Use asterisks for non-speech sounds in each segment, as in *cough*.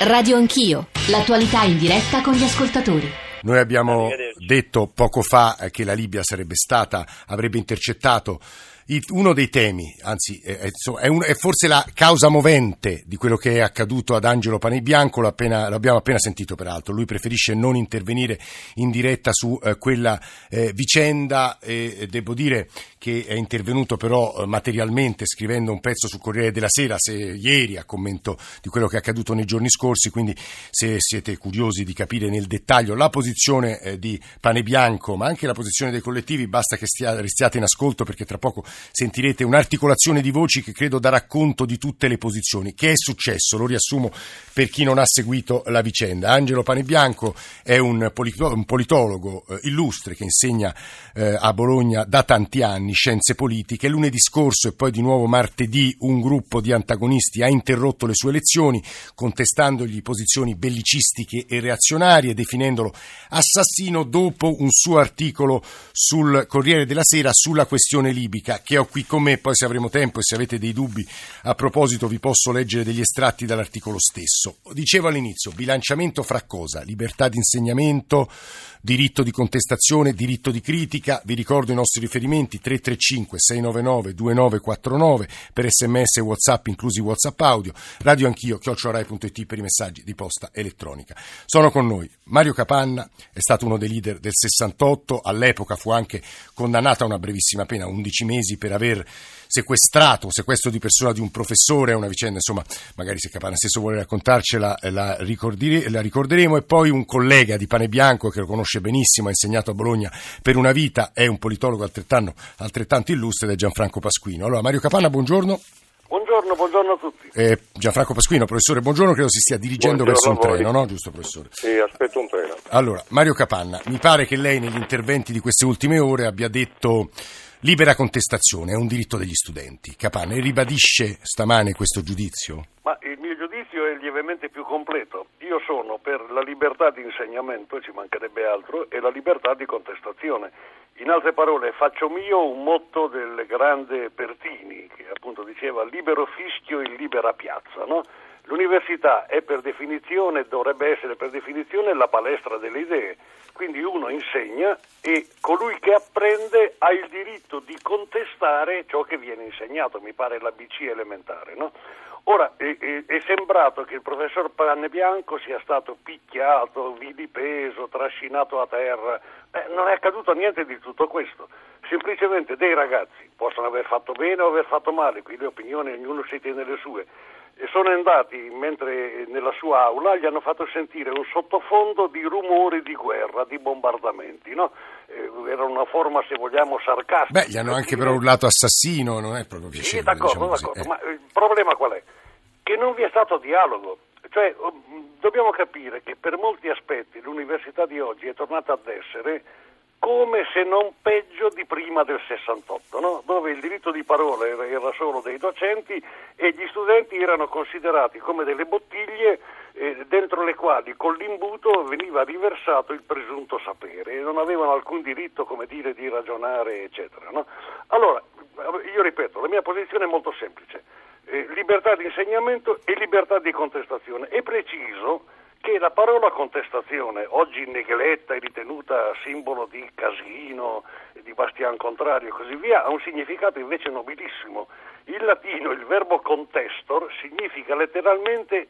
Radio Anch'io, l'attualità in diretta con gli ascoltatori. Noi abbiamo detto poco fa che la Libia sarebbe stata, avrebbe intercettato uno dei temi, anzi è, è, un, è, forse la causa movente di quello che è accaduto ad Angelo Panebianco, l'abbiamo appena sentito peraltro, lui preferisce non intervenire in diretta su eh, quella eh, vicenda e devo dire che è intervenuto però eh, materialmente scrivendo un pezzo sul Corriere della Sera se, ieri a commento di quello che è accaduto nei giorni scorsi, quindi se siete curiosi di capire nel dettaglio la posizione eh, di Panebianco ma anche la posizione dei collettivi basta che stia, restiate in ascolto perché tra poco sentirete un'articolazione di voci che credo darà conto di tutte le posizioni. Che è successo? Lo riassumo per chi non ha seguito la vicenda. Angelo Panebianco è un, politologo eh, illustre che insegna eh, a Bologna da tanti anni scienze politiche. Lunedì scorso e poi di nuovo martedì un gruppo di antagonisti ha interrotto le sue lezioni contestandogli posizioni bellicistiche e reazionarie, definendolo assassino dopo un suo articolo sul Corriere della Sera sulla questione libica che ho qui con me, poi se avremo tempo e se avete dei dubbi a proposito vi posso leggere degli estratti dall'articolo stesso. Dicevo all'inizio, bilanciamento fra cosa? Libertà di insegnamento, diritto di contestazione, diritto di critica, vi ricordo i nostri riferimenti 335 699 2949 per sms e whatsapp inclusi whatsapp audio, radio anch'io, chiocciorai.it per i messaggi di posta elettronica. Sono con noi Mario Capanna, è stato uno dei leader del 68, all'epoca fu anche condannato a una brevissima pena, 11 mesi per aver sequestrato, sequestro di persona di un professore, è una vicenda, insomma, magari se Capana stesso vuole raccontarcela, eh, la, ricorderemo, e poi un collega di Pane Bianco che lo conosce benissimo, ha insegnato a Bologna per una vita, è un politologo altrettanto, altrettanto illustre ed è Gianfranco Pasquino. Allora, Mario Capanna, buongiorno. Buongiorno, buongiorno a tutti. Eh, Gianfranco Pasquino, professore, buongiorno, credo si stia dirigendo buongiorno verso un treno, no? Giusto, professore? Sì, aspetto un treno. Allora, Mario Capanna, mi pare che lei negli interventi di queste ultime ore abbia detto Libera contestazione è un diritto degli studenti. Capane ribadisce stamane questo giudizio? Ma il mio giudizio è lievemente più completo. Io sono per la libertà di insegnamento, ci mancherebbe altro, e la libertà di contestazione. In altre parole, faccio mio un motto del grande Pertini, che appunto diceva libero fischio in libera piazza, no? L'università è per definizione, dovrebbe essere per definizione la palestra delle idee, quindi uno insegna e colui che apprende ha il diritto di contestare ciò che viene insegnato, mi pare l'ABC elementare. No? Ora è, è, è, sembrato che il professor Panne Bianco sia stato picchiato, vilipeso, trascinato a terra, eh, non è accaduto niente di tutto questo, semplicemente dei ragazzi possono aver fatto bene o aver fatto male, qui le opinioni ognuno si tiene le sue sono andati, mentre nella sua aula gli hanno fatto sentire un sottofondo di rumori di guerra, di bombardamenti, no? eh, era una forma, se vogliamo, sarcastica. Beh, gli hanno anche però urlato assassino, non è proprio piacevole. Sì, d'accordo, diciamo d'accordo, eh. ma il problema qual è? Che non vi è stato dialogo. Cioè, dobbiamo capire che per molti aspetti l'università di oggi è tornata ad essere come se non peggio di prima del 68, no? dove il diritto di parola era solo dei docenti e gli studenti erano considerati come delle bottiglie eh, dentro le quali con l'imbuto veniva riversato il presunto sapere e non avevano alcun diritto come dire, di ragionare, eccetera. No? Allora, io ripeto, la mia posizione è molto semplice, eh, libertà di insegnamento e libertà di contestazione. È preciso che la parola contestazione, oggi negletta e ritenuta simbolo di casino, di bastian contrario e così via, ha un significato invece nobilissimo. In latino il verbo contestor significa letteralmente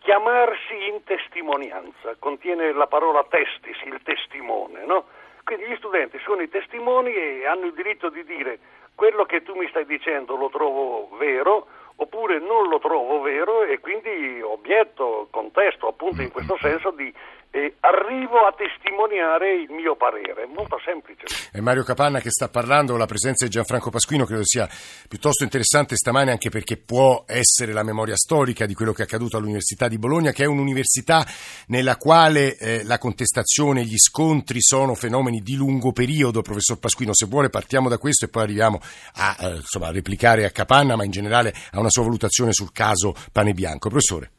chiamarsi in testimonianza, contiene la parola testis, il testimone, no? Quindi gli studenti sono i testimoni e hanno il diritto di dire quello che tu mi stai dicendo lo trovo vero, oppure non lo trovo vero e quindi obietto, contesto appunto in questo senso di eh, arrivo a testimoniare il mio parere, molto semplice. È Mario Capanna che sta parlando, la presenza di Gianfranco Pasquino credo sia piuttosto interessante stamane anche perché può essere la memoria storica di quello che è accaduto all'Università di Bologna, che è un'università nella quale eh, la contestazione, gli scontri sono fenomeni di lungo periodo. Professor Pasquino, se vuole partiamo da questo e poi arriviamo a eh, insomma, replicare a Capanna, ma in generale a una sua valutazione sul caso Pane Bianco. Professore.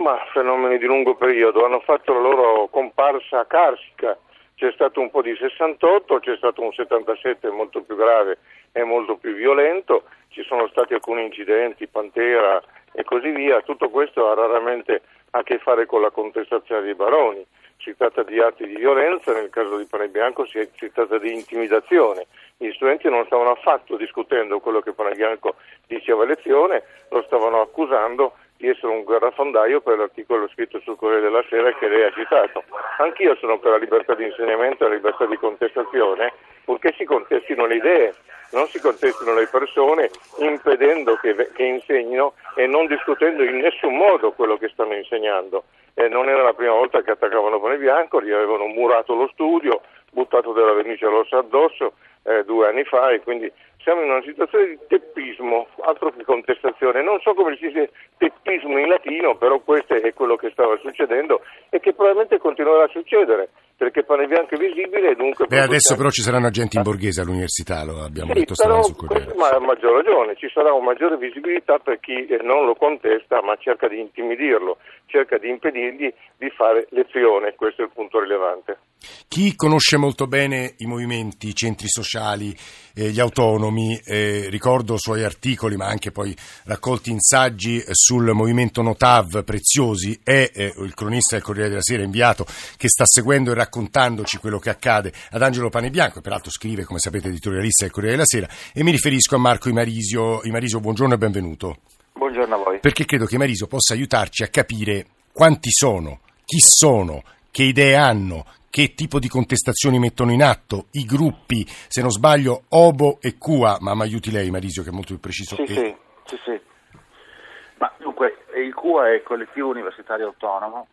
Ma fenomeni di lungo periodo. Hanno fatto la loro comparsa carsica c'è stato un po' di 68, c'è stato un 77 molto più grave e molto più violento, ci sono stati alcuni incidenti, Pantera e così via, tutto questo ha raramente a che fare con la contestazione dei baroni, si tratta di atti di violenza, nel caso di Pane Bianco si, si tratta di intimidazione, gli studenti non stavano affatto discutendo quello che Pane Bianco diceva a lezione, lo stavano accusando di essere un guerrafondaio per l'articolo scritto sul Corriere della Sera che lei ha citato. Anch'io sono per la libertà di insegnamento e la libertà di contestazione, purché si contestino le idee, non si contestino le persone impedendo che, che insegnino e non discutendo in nessun modo quello che stanno insegnando. Eh, non era la prima volta che attaccavano Pane Bianco, gli avevano murato lo studio, buttato della vernice rossa addosso eh, due anni fa e quindi siamo in una situazione di teppismo, altro che contestazione. Non so come si dice teppismo in latino, però questo è quello che stava succedendo e che probabilmente continuerà a succedere perché Pane Bianco è visibile e dunque... Beh, adesso però ci saranno agenti in borghese all'università, lo abbiamo sì, detto stamani sul Corriere. Ma ha maggior ragione, ci sarà una maggiore visibilità per chi non lo contesta ma cerca di intimidirlo, cerca di impedirgli di fare lezione, questo è il punto rilevante. Chi conosce molto bene i movimenti, i centri sociali, eh, gli autonomi, eh, ricordo suoi articoli ma anche poi raccolti in saggi eh, sul movimento Notav preziosi, è eh, il cronista del Corriere della Sera inviato che sta seguendo e raccontandoci quello che accade ad Angelo Panebianco, e peraltro scrive, come sapete, editorialista del Corriere della Sera, e mi riferisco a Marco Imarisio. Imarisio, buongiorno e benvenuto. Buongiorno a voi. Perché credo che Imarisio possa aiutarci a capire quanti sono, chi sono, che idee hanno, che tipo di contestazioni mettono in atto, i gruppi, se non sbaglio, Obo e Cua, ma mi aiuti lei Marisio che è molto più preciso. Sì, che... sì, sì, sì. Ma dunque, il Cua è il collettivo universitario autonomo,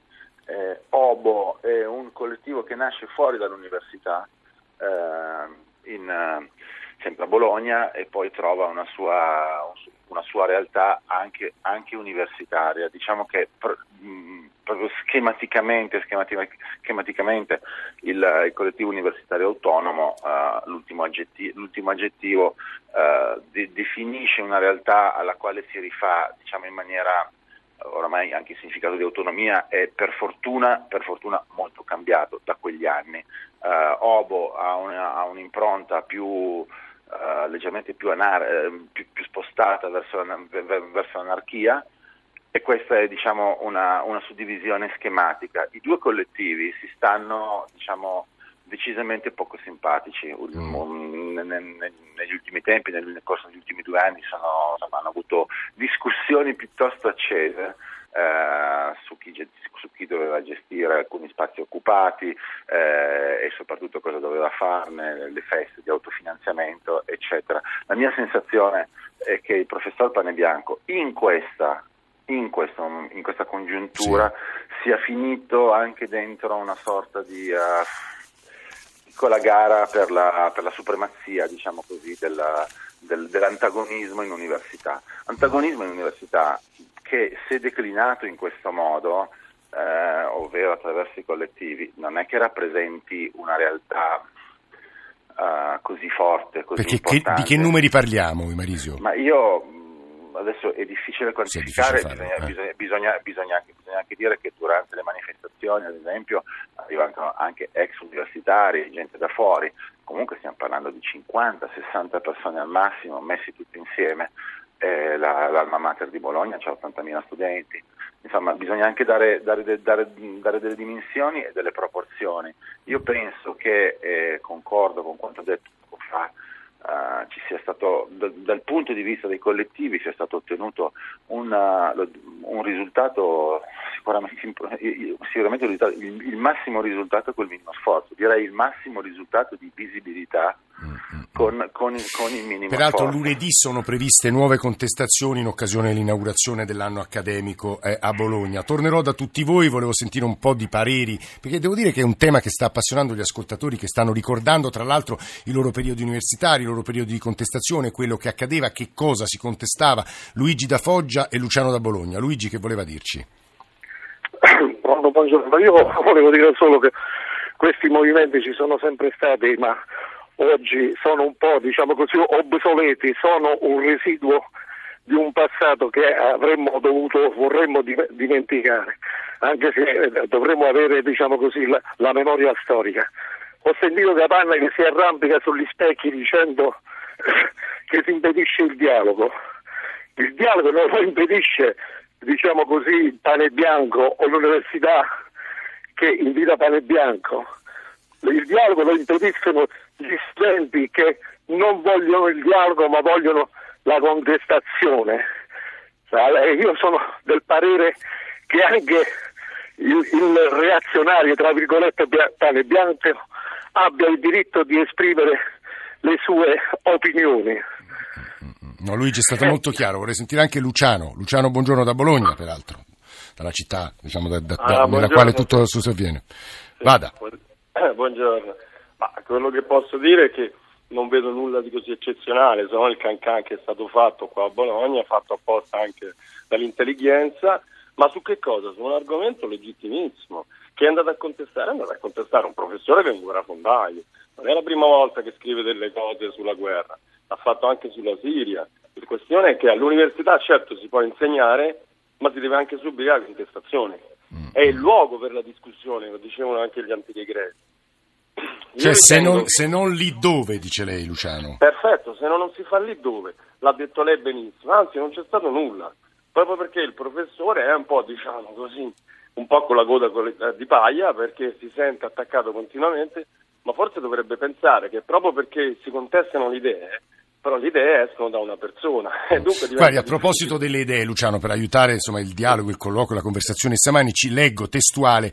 eh, Obo è un collettivo che nasce fuori dall'università, eh, in, sempre a Bologna, e poi trova una sua, una sua realtà anche, anche universitaria. Diciamo che pr- proprio schematicamente, schematicamente il, il, collettivo universitario autonomo, uh, l'ultimo, aggettivo, l'ultimo aggettivo uh, de- definisce una realtà alla quale si rifà diciamo, in maniera oramai anche il significato di autonomia è per fortuna, per fortuna molto cambiato da quegli anni. Uh, Obo ha, una, ha un'impronta più uh, leggermente più, anar- più, più spostata verso, verso l'anarchia e questa è diciamo, una, una, suddivisione schematica. I due collettivi si stanno diciamo, decisamente poco simpatici mm. negli ultimi tempi, nel corso degli ultimi due anni sono, insomma, hanno avuto discussioni piuttosto accese. Eh, su, chi, su, chi, doveva gestire alcuni spazi occupati eh, e soprattutto cosa doveva farne, le feste di autofinanziamento, eccetera. La mia sensazione è che il professor Panebianco in questa in, questo, in questa congiuntura sì. sia finito anche dentro una sorta di uh, piccola gara per la, per la supremazia, diciamo così, della, del, dell'antagonismo in università. Antagonismo in università che se declinato in questo modo, eh, ovvero attraverso i collettivi, non è che rappresenti una realtà uh, così forte, così Perché che, di che numeri parliamo, Marisio? Ma io adesso è difficile quantificare, difficile bisogna, eh. bisogna, bisogna, bisogna, bisogna, anche dire che durante le manifestazioni, ad esempio, arrivano anche ex universitari, gente da fuori, comunque stiamo parlando di 50-60 persone al massimo, messi tutti insieme, eh, la, l'Alma Mater di Bologna c'ha 80.000 studenti, insomma bisogna anche dare, dare, dare, dare, delle dimensioni e delle proporzioni. Io penso che, eh, concordo con quanto detto poco fa, Uh, stato, d- dal punto di vista dei collettivi, sia stato ottenuto una, un risultato sicuramente, sicuramente il, risultato, il, il, massimo risultato col minimo sforzo, direi il massimo risultato di visibilità con, con, con il minimo Peraltro sforzo. lunedì sono previste nuove contestazioni in occasione dell'inaugurazione dell'anno accademico eh, a Bologna. Tornerò da tutti voi, volevo sentire un po' di pareri, perché devo dire che è un tema che sta appassionando gli ascoltatori che stanno ricordando tra l'altro i loro periodi universitari, i loro periodi di contestazione, quello che accadeva, che cosa si contestava. Luigi da Foggia e Luciano da Bologna. Luigi che voleva dirci? *coughs* buongiorno. Io volevo dire solo che questi movimenti ci sono sempre stati, ma oggi sono un po', diciamo così, obsoleti, sono un residuo di un passato che avremmo dovuto, vorremmo dimenticare, anche se dovremmo avere, diciamo così, la, la memoria storica. ho sentito Capanna che si arrampica sugli specchi dicendo *coughs* che si impedisce il dialogo. Il dialogo non lo impedisce, diciamo così, pane bianco o l'università che invita pane bianco. Il dialogo lo impediscono gli studenti che non vogliono il dialogo ma vogliono la contestazione. Io sono del parere che anche il, il reazionario, tra virgolette, pane bianco abbia il diritto di esprimere le sue opinioni. No, Luigi è stato eh. molto chiaro, vorrei sentire anche Luciano. Luciano, buongiorno da Bologna, peraltro, dalla città diciamo, da, da, ah, nella quale tutto sussavviene. Vada. Eh, buongiorno. Ma quello che posso dire è che non vedo nulla di così eccezionale, se no il cancan che è stato fatto qua a Bologna, fatto apposta anche dall'intelligenza, ma su che cosa? Su un argomento legittimissimo. Chi è andato a contestare? È andato a contestare un professore che è un guerrafondaio. Non è la prima volta che scrive delle cose sulla guerra, l'ha fatto anche sulla Siria. La questione è che all'università certo si può insegnare, ma si deve anche subire la contestazione. È il luogo per la discussione, lo dicevano anche gli antichi greci. Cioè, se non, se non, lì dove, dice lei, Luciano? Perfetto, se non, non si fa lì dove, l'ha detto lei benissimo, anzi non c'è stato nulla, proprio perché il professore è un po', diciamo così, un po' con la coda di paglia, perché si sente attaccato continuamente, ma forse dovrebbe pensare che proprio perché si contestano le idee, però le idee escono da una persona. *laughs* Guardi, a proposito delle idee, Luciano, per aiutare insomma, il dialogo, il colloquio, la conversazione stamani, ci leggo testuale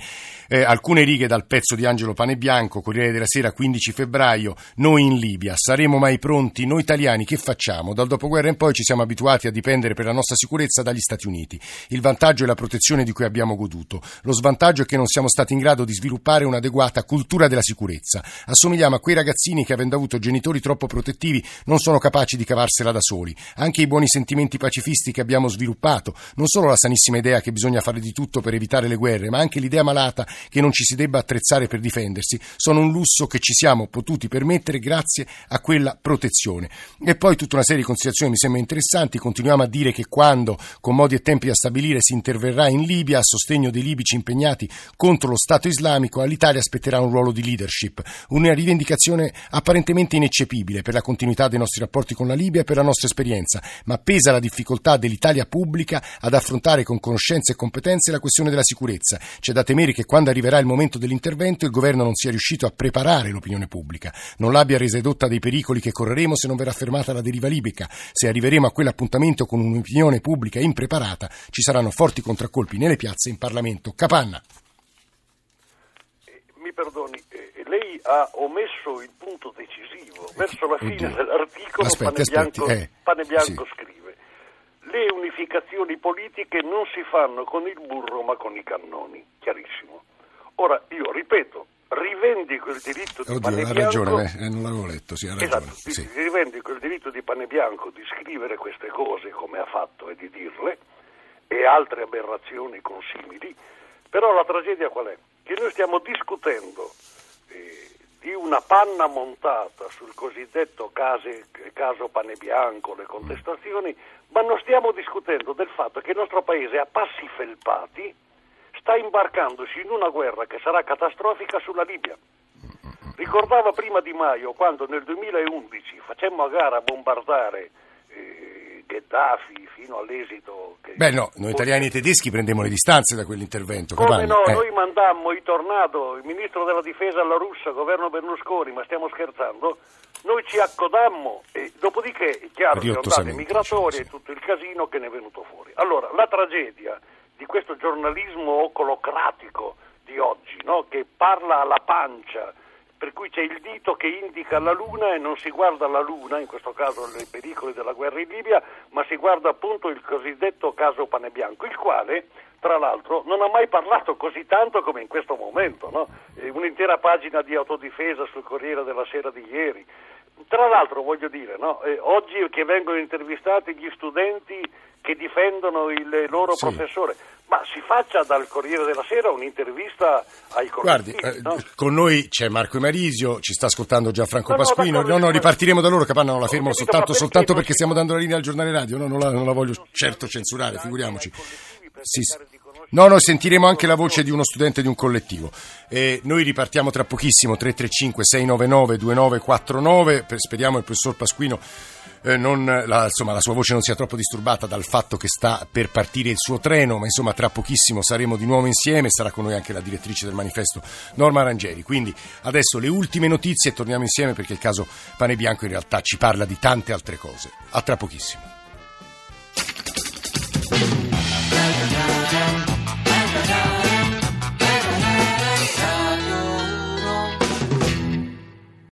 eh, alcune righe dal pezzo di Angelo Panebianco, Corriere della Sera, 15 febbraio, noi in Libia, saremo mai pronti? Noi italiani che facciamo? Dal dopoguerra in poi ci siamo abituati a dipendere per la nostra sicurezza dagli Stati Uniti. Il vantaggio è la protezione di cui abbiamo goduto. Lo svantaggio è che non siamo stati in grado di sviluppare un'adeguata cultura della sicurezza. Assomigliamo a quei ragazzini che, avendo avuto genitori troppo protettivi, non sono capaci di cavarsela da soli. Anche i buoni sentimenti pacifisti che abbiamo sviluppato, non solo la sanissima idea che bisogna fare di tutto per evitare le guerre, ma anche l'idea malata che non ci si debba attrezzare per difendersi, sono un lusso che ci siamo potuti permettere grazie a quella protezione. E poi tutta una serie di considerazioni mi sembra interessanti. Continuiamo a dire che quando, con modi e tempi da stabilire, si interverrà in Libia a sostegno dei libici impegnati contro lo Stato islamico, all'Italia aspetterà un ruolo di leadership. Una rivendicazione apparentemente ineccepibile per la continuità dei nostri rapporti rapporti con la Libia e per la nostra esperienza, ma pesa la difficoltà dell'Italia pubblica ad affrontare con conoscenze e competenze la questione della sicurezza. C'è da temere che quando arriverà il momento dell'intervento il governo non sia riuscito a preparare l'opinione pubblica, non l'abbia resa edotta dei pericoli che correremo se non verrà fermata la deriva libica. Se arriveremo a quell'appuntamento con un'opinione pubblica impreparata, ci saranno forti contraccolpi nelle piazze e in Parlamento. Capanna. Mi perdoni, lei ha omesso il punto decisivo. Verso la fine Oddio. dell'articolo aspetti, Pane Bianco, eh, Pane Bianco sì. scrive le unificazioni politiche non si fanno con il burro ma con i cannoni. Chiarissimo. Ora, io ripeto, rivendico il diritto di Oddio, Pane ha Bianco... ragione, eh, non l'avevo letto, sì, ha ragione. Esatto, sì. rivendico il diritto di Pane Bianco di scrivere queste cose come ha fatto e di dirle e altre aberrazioni consimili, però la tragedia qual è? Che noi stiamo discutendo di una panna montata sul cosiddetto case, caso Pane Bianco, le contestazioni, ma non stiamo discutendo del fatto che il nostro paese a passi felpati sta imbarcandosi in una guerra che sarà catastrofica sulla Libia. Ricordava prima Di Maio quando nel 2011 facemmo a gara a bombardare Gheddafi fino all'esito che... Beh no, noi italiani e tedeschi prendemmo le distanze da quell'intervento. Come no, eh. noi mandammo i tornado, il ministro della difesa alla russa, governo Berlusconi, ma stiamo scherzando, noi ci accodammo e dopodiché è chiaro che ondate migratorie e tutto il casino che ne è venuto fuori. Allora, la tragedia di questo giornalismo ocolocratico di oggi, no? che parla alla pancia, per cui c'è il dito che indica la Luna e non si guarda la Luna, in questo caso i pericoli della guerra in Libia, ma si guarda appunto il cosiddetto caso Pane Bianco, il quale tra l'altro non ha mai parlato così tanto come in questo momento, no? un'intera pagina di autodifesa sul Corriere della Sera di ieri. Tra l'altro voglio dire, no? eh, oggi che vengono intervistati gli studenti che difendono il loro sì. professore, ma si faccia dal Corriere della Sera un'intervista ai colleghi. Guardi, eh, no? con noi c'è Marco Emarisio, ci sta ascoltando Gianfranco no, Pasquino. No, no, ripartiremo da loro, Capanna non la fermo soltanto, perché, soltanto perché stiamo dando la linea al giornale radio, no, non, la, non la voglio certo censurare, figuriamoci. Sì, No, no, sentiremo anche la voce di uno studente di un collettivo. Eh, noi ripartiamo tra pochissimo, 335-699-2949, speriamo il professor Pasquino eh, non, la, insomma, la sua voce non sia troppo disturbata dal fatto che sta per partire il suo treno, ma insomma tra pochissimo saremo di nuovo insieme, sarà con noi anche la direttrice del manifesto Norma Rangeri. Quindi adesso le ultime notizie e torniamo insieme perché il caso Pane Bianco in realtà ci parla di tante altre cose. A tra pochissimo.